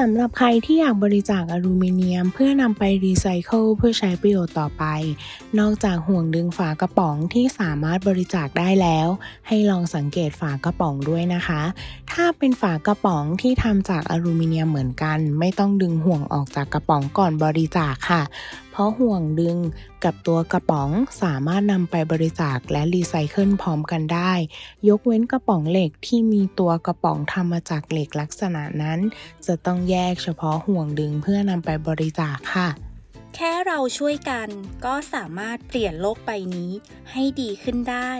สำหรับใครที่อยากบริจาคอลูมิเนียม เพื่อนำไปรีไซเคิลเพื่อใช้ประโยชน์ต่อไป นอกจากห่วงดึงฝากระป๋องที่สามารถบริจาคได้แล้ว ให้ลองสังเกตฝากระป๋องด้วยนะคะ ถ้าเป็นฝากระป๋องที่ทำจากอลูมิเนียมเหมือนกัน ไม่ต้องดึงห่วงออกจากกระป๋องก่อนบริจาคค่ะ เพราะห่วงดึงกับตัวกระป๋องสามารถนำไปบริจาคและรีไซเคิลพร้อมกันได้ ยกเว้นกระป๋องเหล็กที่มีตัวกระป๋องทำมาจากเหล็กลักษณะนั้น จะต้องแยกเฉพาะห่วงดึงเพื่อนำไปบริจาคค่ะ แค่เราช่วยกันก็สามารถเปลี่ยนโลกใบนี้ให้ดีขึ้นได้